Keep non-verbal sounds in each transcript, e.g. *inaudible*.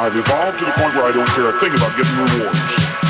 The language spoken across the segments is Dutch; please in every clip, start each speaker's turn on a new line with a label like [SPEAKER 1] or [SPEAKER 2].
[SPEAKER 1] I've evolved to the point where I don't care a thing about getting rewards.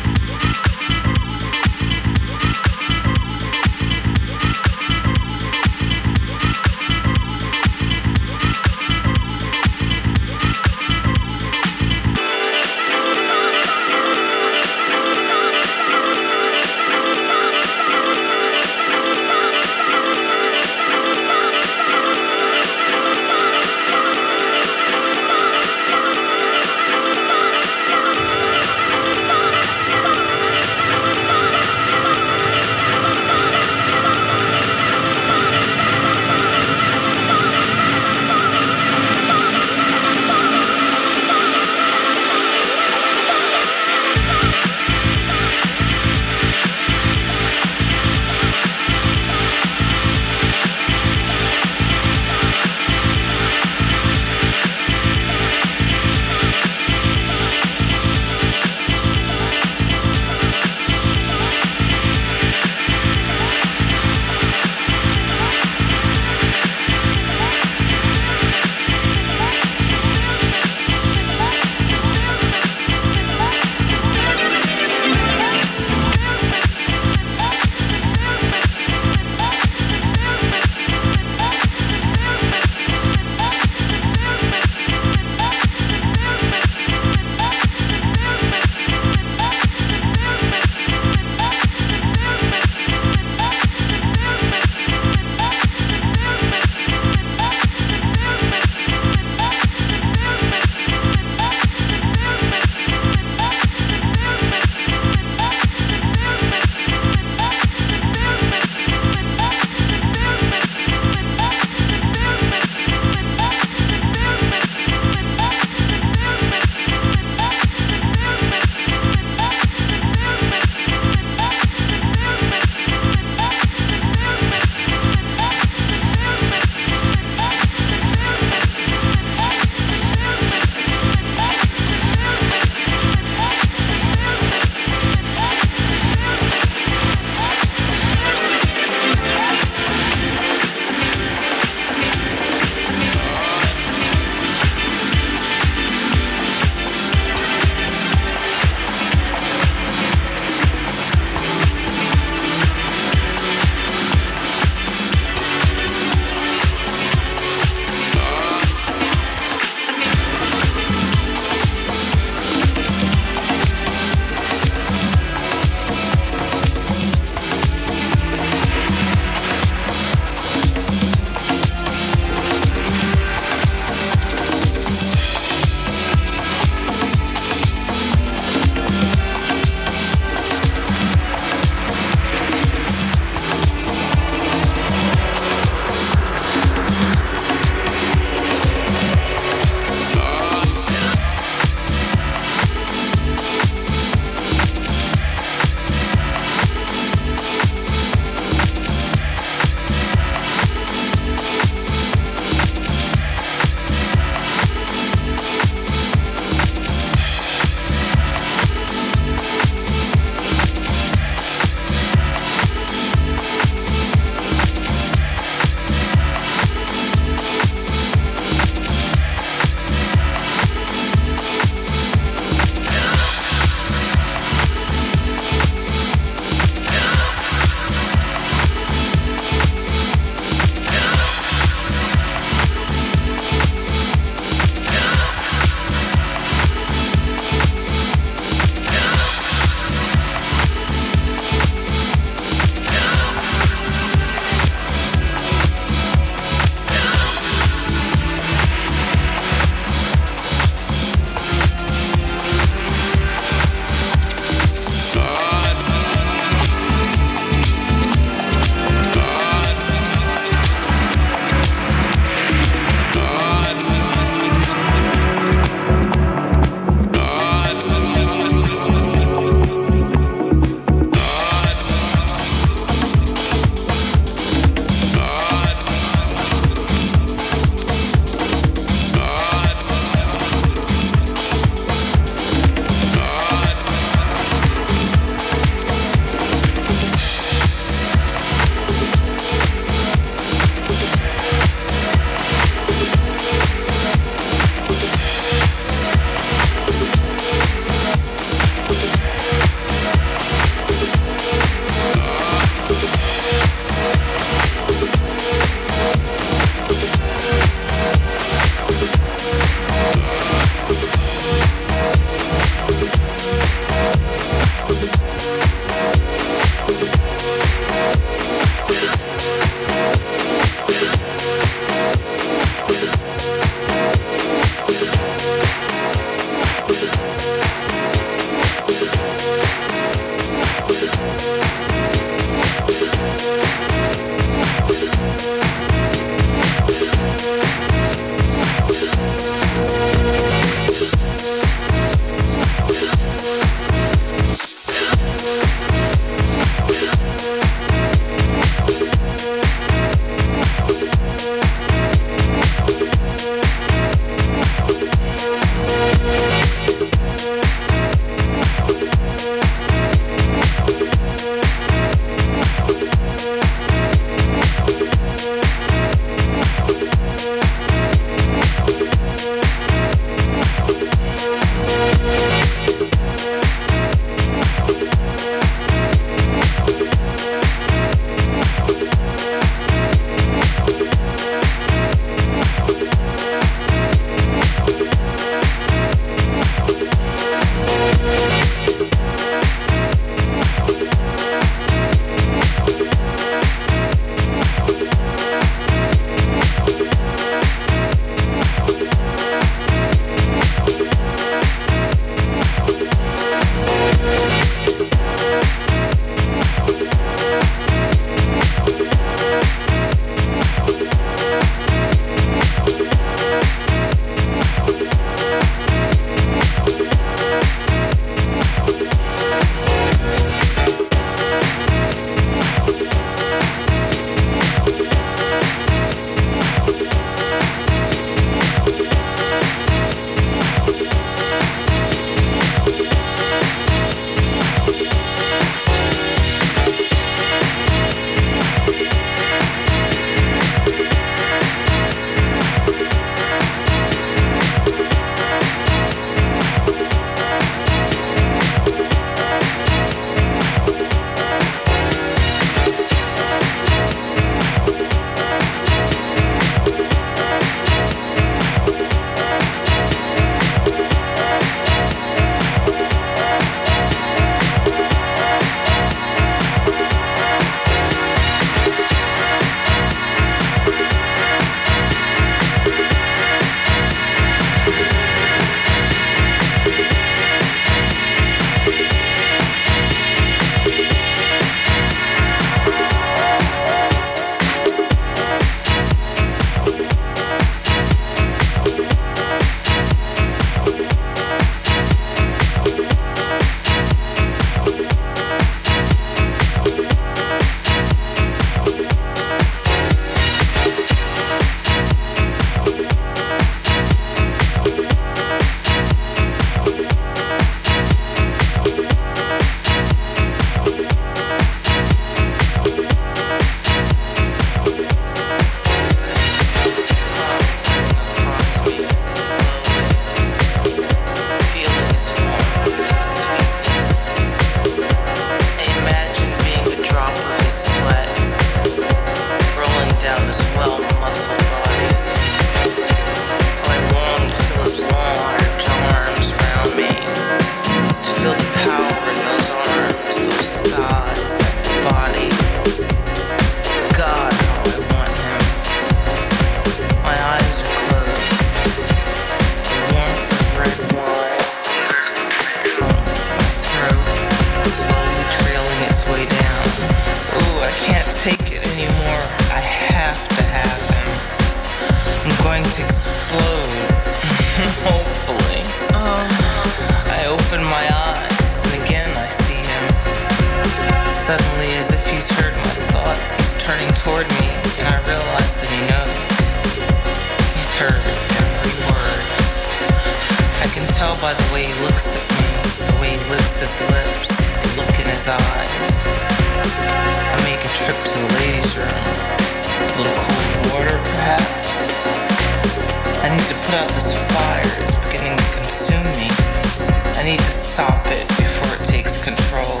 [SPEAKER 2] Need to stop it before it takes control.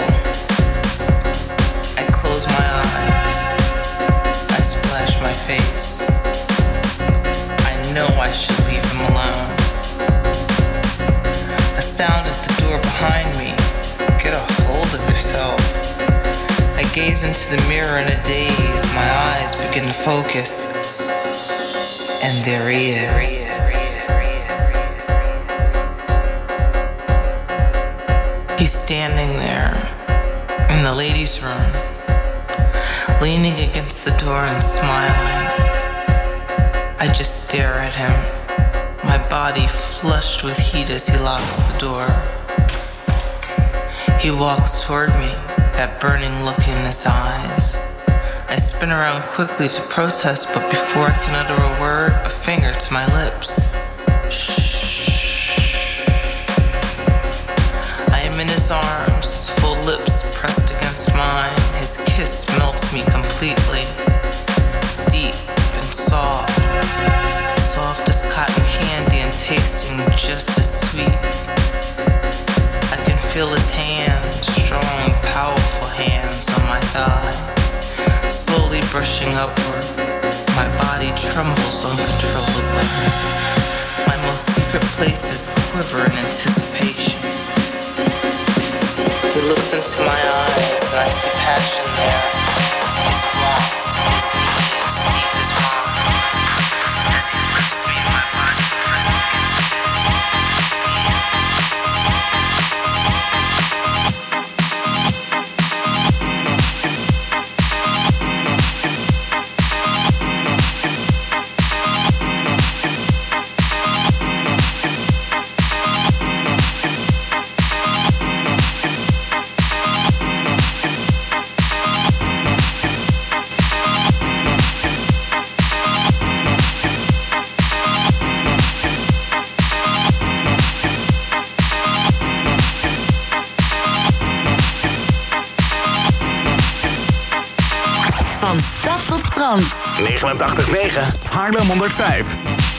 [SPEAKER 2] I close my eyes. I splash my face. I know I should leave him alone. A sound at the door behind me. Get a hold of yourself. I gaze into the mirror in a daze. My eyes begin to focus. And there he is. Standing there in the ladies' room, leaning against the door and smiling. I just stare at him, my body flushed with heat as he locks the door. He walks toward me, that burning look in his eyes. I spin around quickly to protest, but before I can utter a word, a finger to my lips. His arms, full lips pressed against mine. His kiss melts me completely, deep and soft, soft as cotton candy and tasting just as sweet. I can feel his hands, strong, powerful hands on my thigh slowly brushing upward. My body trembles uncontrollably. My most secret places quiver in anticipation. Looks into my eyes and I see passion there. His want, his need is deep as mine.
[SPEAKER 3] Strand.
[SPEAKER 4] 89.9 Haarlem 105.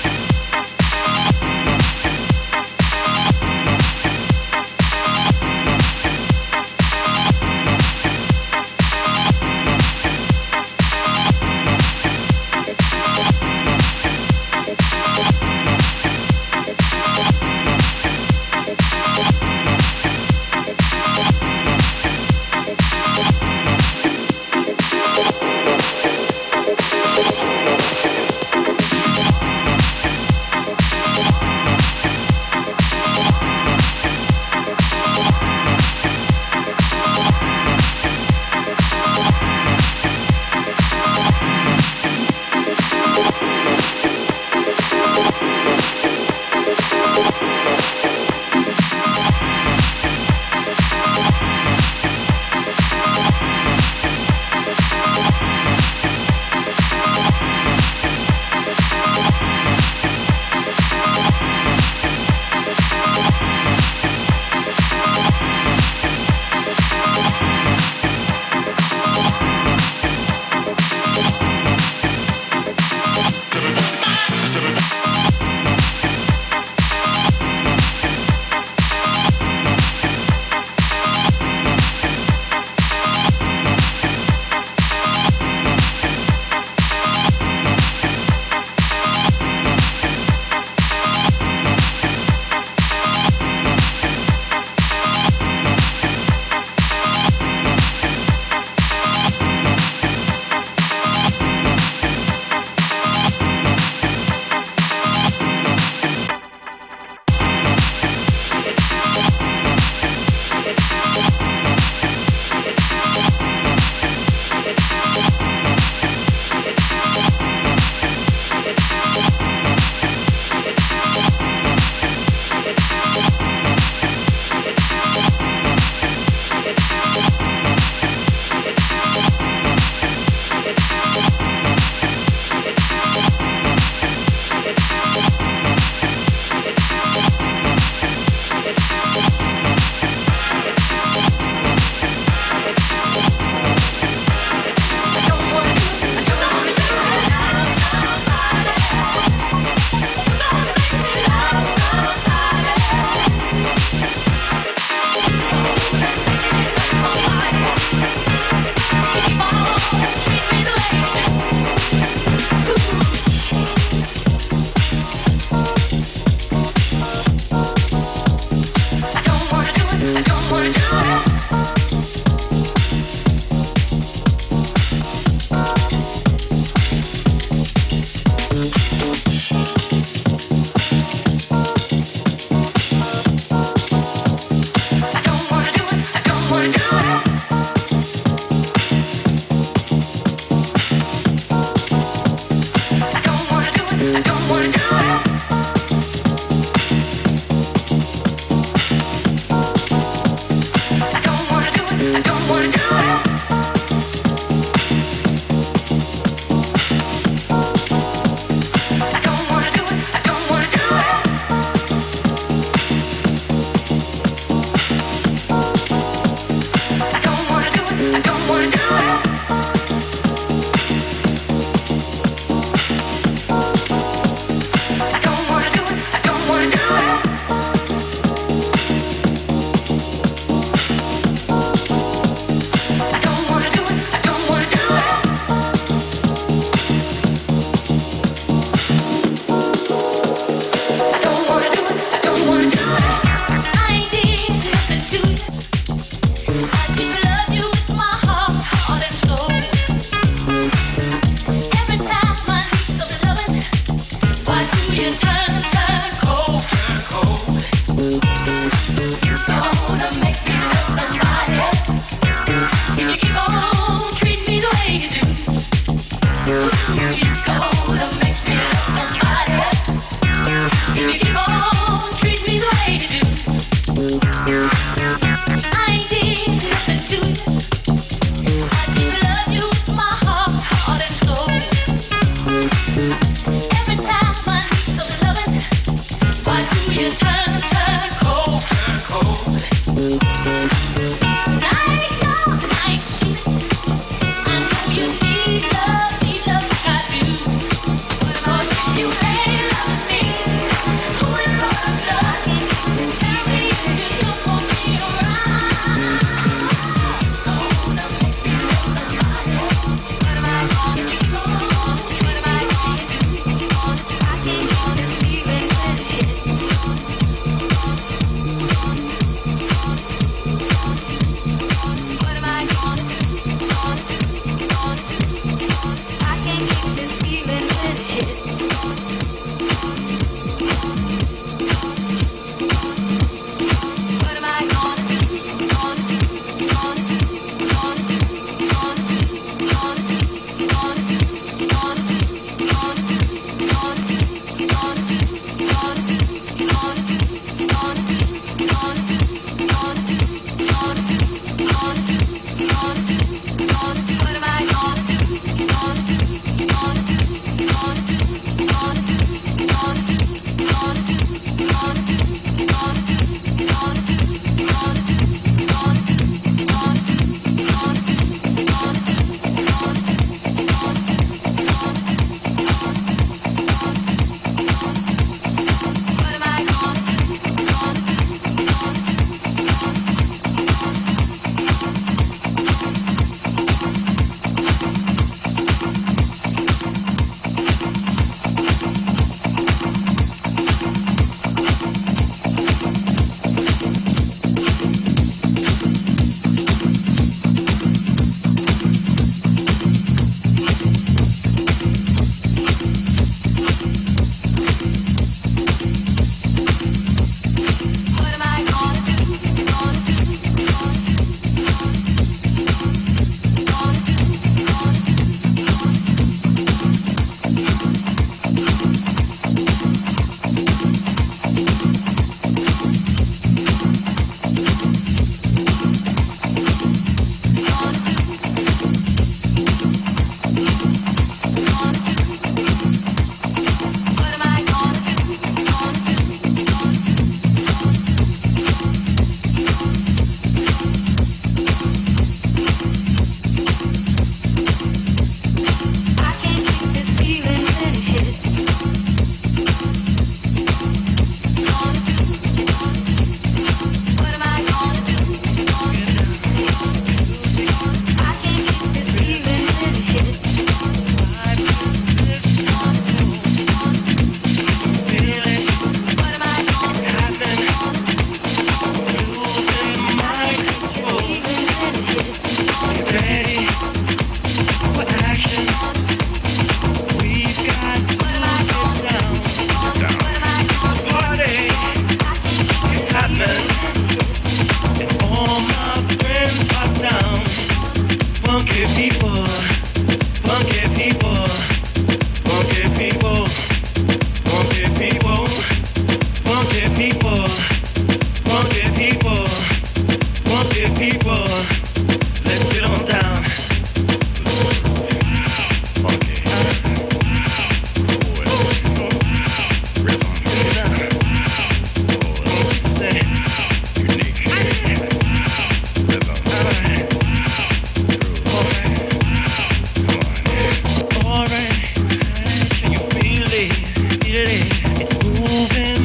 [SPEAKER 5] It's moving.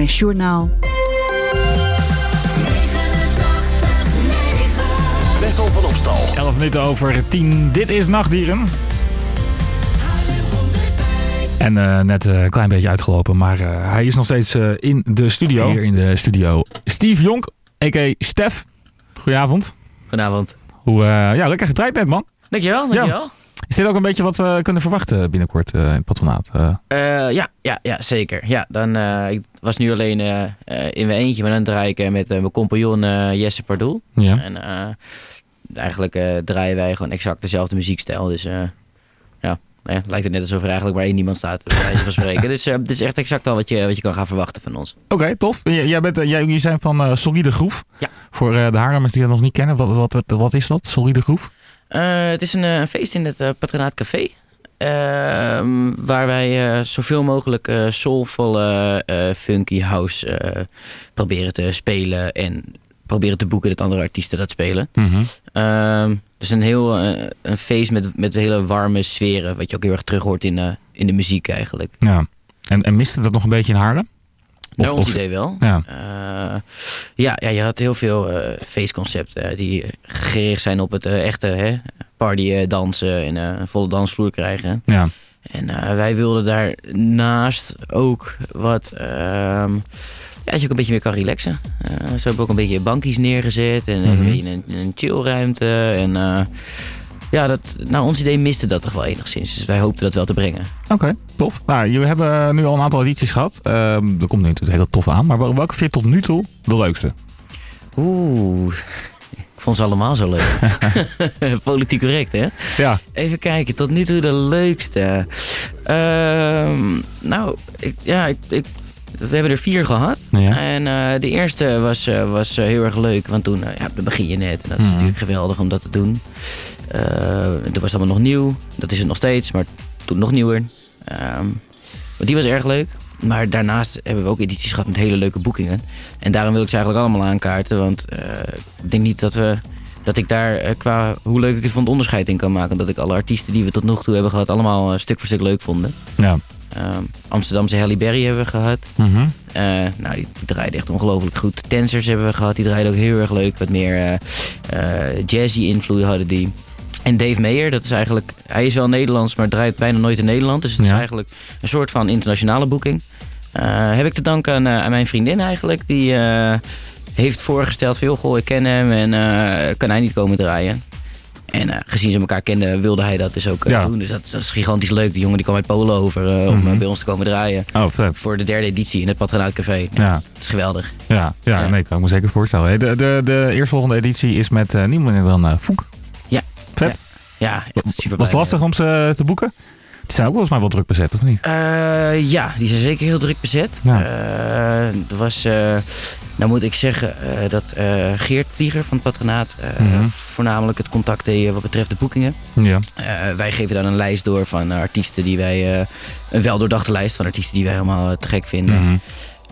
[SPEAKER 5] NOS Journaal.
[SPEAKER 4] Van Opstal.
[SPEAKER 6] 11 minuten over 10. Dit is Nachtdieren. En eh, net eh, een klein beetje uitgelopen, maar eh, hij is nog steeds in de studio. Hier in de studio. Steve Jonk, a.k.a. Stef. Goedenavond.
[SPEAKER 7] Goedenavond.
[SPEAKER 6] Hoe, ja, lekker getraind net, man.
[SPEAKER 7] Dankjewel, dankjewel.
[SPEAKER 6] Is dit ook een beetje wat we kunnen verwachten binnenkort eh, in het patronaat? Eh,
[SPEAKER 7] Eh, ja, ja, ja, zeker. Ja, dan, ik was nu alleen in mijn eentje, maar dan draai ik eh, met mijn compagnon Jesse Pardoel.
[SPEAKER 6] ja.
[SPEAKER 7] En eigenlijk draaien wij gewoon exact dezelfde muziekstijl. Dus ja, nou ja, lijkt het net alsof er eigenlijk maar één iemand staat, bij wijze van spreken. *laughs* dus eh, het is echt exact al wat je, wat je kan gaan verwachten van ons.
[SPEAKER 6] Oké, tof. J- jij, bent, jij, jullie zijn van Solide Groef.
[SPEAKER 7] Ja.
[SPEAKER 6] Voor de Haarlemmers die dat nog niet kennen, wat, wat, wat, wat is dat? Solide Groef?
[SPEAKER 7] Eh, het is een, eh, een feest in het eh, Patronaat Café. Ehm, waar wij zoveel mogelijk soulvolle, funky house proberen te spelen. En proberen te boeken dat andere artiesten dat spelen. Ehm, dus een heel een feest met, met hele warme sferen. Wat je ook heel erg terug hoort in, in de muziek eigenlijk.
[SPEAKER 6] Ja. En, en miste dat nog een beetje in Haarlem? Of-
[SPEAKER 7] ons
[SPEAKER 6] of-
[SPEAKER 7] idee wel.
[SPEAKER 6] Ja.
[SPEAKER 7] Eh, ja, ja, je had heel veel eh, feestconcepten die gericht zijn op het eh, echte hè, partyen, dansen en eh, een volle dansvloer krijgen.
[SPEAKER 6] Ja.
[SPEAKER 7] En eh, wij wilden daarnaast ook wat. ehm, ja, dat je ook een beetje meer kan relaxen. Eh zo hebben we ook een beetje bankjes neergezet en
[SPEAKER 6] Mhm.
[SPEAKER 7] een beetje een, een chillruimte. En eh, ja, dat, naar ons idee miste dat toch wel enigszins. Dus wij hoopten dat wel te brengen.
[SPEAKER 6] Oké, tof. Nou, jullie hebben nu al een aantal edities gehad. Ehm er komt nu natuurlijk heel tof aan. Maar wel- welke vind je tot nu toe de leukste?
[SPEAKER 7] Oeh, ik vond ze allemaal zo leuk. *laughs* *laughs* Politiek correct, hè?
[SPEAKER 6] Ja.
[SPEAKER 7] Even kijken, tot nu toe de leukste. Ehm, nou, ik, ja, ik, ik, we hebben er vier gehad.
[SPEAKER 6] Ja.
[SPEAKER 7] En eh, de eerste was, eh, was eh, heel erg leuk, want toen, ja, dan begin je net. En dat is
[SPEAKER 6] Mhm.
[SPEAKER 7] natuurlijk geweldig om dat te doen. Eh toen was allemaal nog nieuw. Dat is het nog steeds, maar toen nog nieuwer. Maar die was erg leuk. Maar daarnaast hebben we ook edities gehad met hele leuke boekingen. En daarom wil ik ze eigenlijk allemaal aankaarten. Want eh, ik denk niet dat, we, dat ik daar eh, qua hoe leuk ik het vond onderscheid in kan maken. Dat ik alle artiesten die we tot nog toe hebben gehad allemaal eh, stuk voor stuk leuk vonden.
[SPEAKER 6] Ja.
[SPEAKER 7] Ehm, Amsterdamse Halle Berry hebben we gehad.
[SPEAKER 6] Mhm.
[SPEAKER 7] Eh, nou, die, die draaide echt ongelooflijk goed. Tensers hebben we gehad, die draaide ook heel erg leuk. Wat meer eh, eh, jazzy invloed hadden die. En Dave Meyer, dat is eigenlijk, hij is wel Nederlands, maar draait bijna nooit in Nederland. Dus het is
[SPEAKER 6] Ja.
[SPEAKER 7] eigenlijk een soort van internationale boeking. Eh, heb ik te danken aan, eh, aan mijn vriendin eigenlijk. Die eh, heeft voorgesteld van, joh, goh, ik ken hem en kan hij niet komen draaien. En gezien ze elkaar kenden, wilde hij dat dus ook
[SPEAKER 6] Ja.
[SPEAKER 7] doen. Dus dat, is- dat is gigantisch leuk. Die jongen die kwam uit Polen over om
[SPEAKER 6] Mhm.
[SPEAKER 7] bij ons te komen draaien.
[SPEAKER 6] Oh, vet.
[SPEAKER 7] Voor de derde editie in het Patronaat Café.
[SPEAKER 6] Ja.
[SPEAKER 7] Dat is geweldig.
[SPEAKER 6] Ja, ja,
[SPEAKER 7] Ja.
[SPEAKER 6] nee, kan ik me zeker voorstellen. De, de, de eerstvolgende editie is met niemand minder dan Foek.
[SPEAKER 7] Ja.
[SPEAKER 6] Vet.
[SPEAKER 7] Ja, echt super
[SPEAKER 6] Was het lastig om ze te boeken? Die zijn ook volgens mij wel druk bezet, of niet?
[SPEAKER 7] Eh, ja, die zijn zeker heel druk bezet.
[SPEAKER 6] Ja.
[SPEAKER 7] Eh, er was, eh, nou moet ik zeggen, eh, dat eh, Geert Vlieger van het patronaat eh,
[SPEAKER 6] Mhm.
[SPEAKER 7] voornamelijk het contact deed wat betreft de boekingen.
[SPEAKER 6] Ja.
[SPEAKER 7] Eh, wij geven dan een lijst door van artiesten die wij, eh, een weldoordachte lijst van artiesten die wij helemaal eh, te gek vinden.
[SPEAKER 6] Mhm.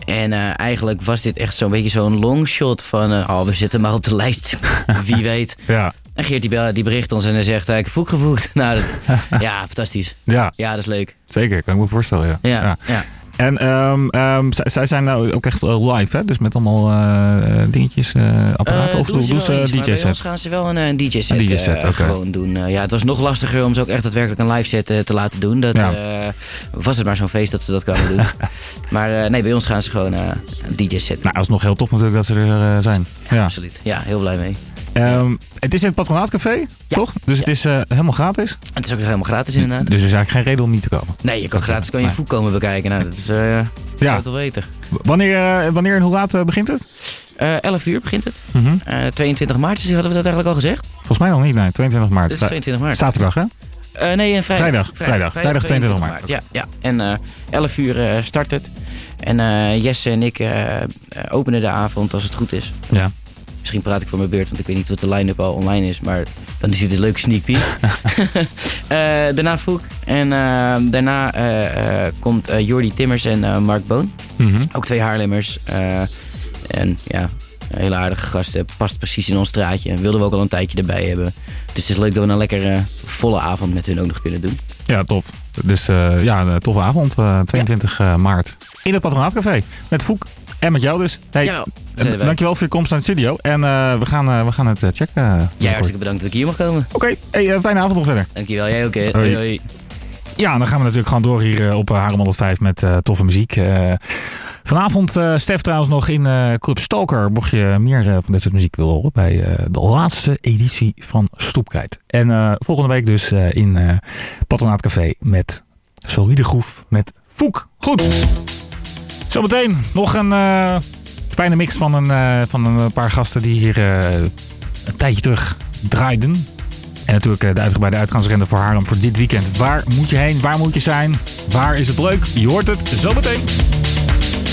[SPEAKER 7] En eh, eigenlijk was dit echt zo'n beetje zo'n longshot van, eh, oh we zitten maar op de lijst, *laughs* wie weet.
[SPEAKER 6] Ja.
[SPEAKER 7] En Geert die, bel- die bericht ons en hij zegt, ik heb boek geboekt. *laughs* Nou, dat- *laughs* ja, fantastisch.
[SPEAKER 6] Ja,
[SPEAKER 7] Ja, dat is leuk.
[SPEAKER 6] zeker. Kan ik me voorstellen, ja.
[SPEAKER 7] Ja, ja.
[SPEAKER 6] En ehm, ehm, zij, zij zijn nou ook echt eh, live, hè? Dus met allemaal eh, eh, dingetjes, eh, apparaten? Of doen
[SPEAKER 7] ze
[SPEAKER 6] doen ze
[SPEAKER 7] Bij
[SPEAKER 6] DJ-set?
[SPEAKER 7] ons gaan ze wel een, een DJ-set, gewoon doen. Ja, het was nog lastiger om ze ook echt daadwerkelijk een live set eh, te laten doen. Dat
[SPEAKER 6] Ja.
[SPEAKER 7] was het maar zo'n feest dat ze dat kwamen doen. *laughs* maar nee, bij ons gaan ze gewoon een DJ-set
[SPEAKER 6] Nou, dat is nog heel tof natuurlijk dat ze er zijn. Ja.
[SPEAKER 7] Absoluut. Ja, heel blij mee.
[SPEAKER 6] Ehm, het is in het Patronaatcafé, toch? Dus het is eh, helemaal gratis.
[SPEAKER 7] Het is ook helemaal gratis inderdaad.
[SPEAKER 6] Dus er is eigenlijk geen reden om niet te komen.
[SPEAKER 7] Nee, je kan gratis kan je
[SPEAKER 6] Nee.
[SPEAKER 7] voet komen bekijken. Nou, dat is, eh
[SPEAKER 6] Ja.
[SPEAKER 7] zou het wel weten.
[SPEAKER 6] Wanneer, eh, wanneer en hoe laat begint het?
[SPEAKER 7] Eh 11 uur begint het. Eh 22 maart, dus hadden we dat eigenlijk al gezegd?
[SPEAKER 6] Volgens mij nog niet, nee. 22 maart.
[SPEAKER 7] Is 22 maart.
[SPEAKER 6] Zaterdag, hè?
[SPEAKER 7] Nee, en vrijdag.
[SPEAKER 6] Vrijdag, vrijdag. Vrijdag 22 maart.
[SPEAKER 7] Ja, ja. en eh 11 uur start het. En Jesse en ik openen de avond als het goed is.
[SPEAKER 6] Ja.
[SPEAKER 7] Misschien praat ik voor mijn beurt, want ik weet niet wat de line-up al online is. Maar dan is dit een leuke sneak peek. *laughs* *laughs* Eh, daarna Foek. En eh, daarna eh, eh, komt Jordi Timmers en Mark Boon.
[SPEAKER 6] Mhm.
[SPEAKER 7] Ook twee Haarlemmers. En ja, een hele aardige gasten. Past precies in ons straatje. En wilden we ook al een tijdje erbij hebben. Dus het is leuk dat we een lekker eh, volle avond met hun ook nog kunnen doen.
[SPEAKER 6] Ja, top. Dus ja, een toffe avond. eh, 22 eh, maart. In het Patronaatcafé. Met Foek en met jou dus. Hey,
[SPEAKER 7] Ja,
[SPEAKER 6] eh,
[SPEAKER 7] zijn erbij.
[SPEAKER 6] dankjewel voor je komst naar de studio. En eh, we, gaan, eh, we gaan het eh, checken. eh,
[SPEAKER 7] Jij
[SPEAKER 6] binnenkort.
[SPEAKER 7] hartstikke bedankt dat ik hier mag komen.
[SPEAKER 6] Oké, hey, eh, fijne avond nog verder.
[SPEAKER 7] Dankjewel, jij ook. hè.
[SPEAKER 6] Hoi.
[SPEAKER 7] Hoi.
[SPEAKER 6] Ja, dan gaan we natuurlijk gewoon door hier eh, op uh, Harem 105 met eh, toffe muziek. Eh, Vanavond, eh Stef trouwens nog in eh, Club Stoker. Mocht je meer eh, van dit soort muziek willen horen. Bij eh, de laatste editie van Stoepkrijt. En eh, volgende week dus eh, in eh Patronaat Café met Solide Groef met Foek. Goed. Zometeen nog een eh, fijne mix van een, eh, van een paar gasten die hier eh, een tijdje terug draaiden. En natuurlijk de uitgebreide uitgaansagenda voor Haarlem voor dit weekend. Waar moet je heen? Waar moet je zijn? Waar is het leuk? Je hoort het zometeen.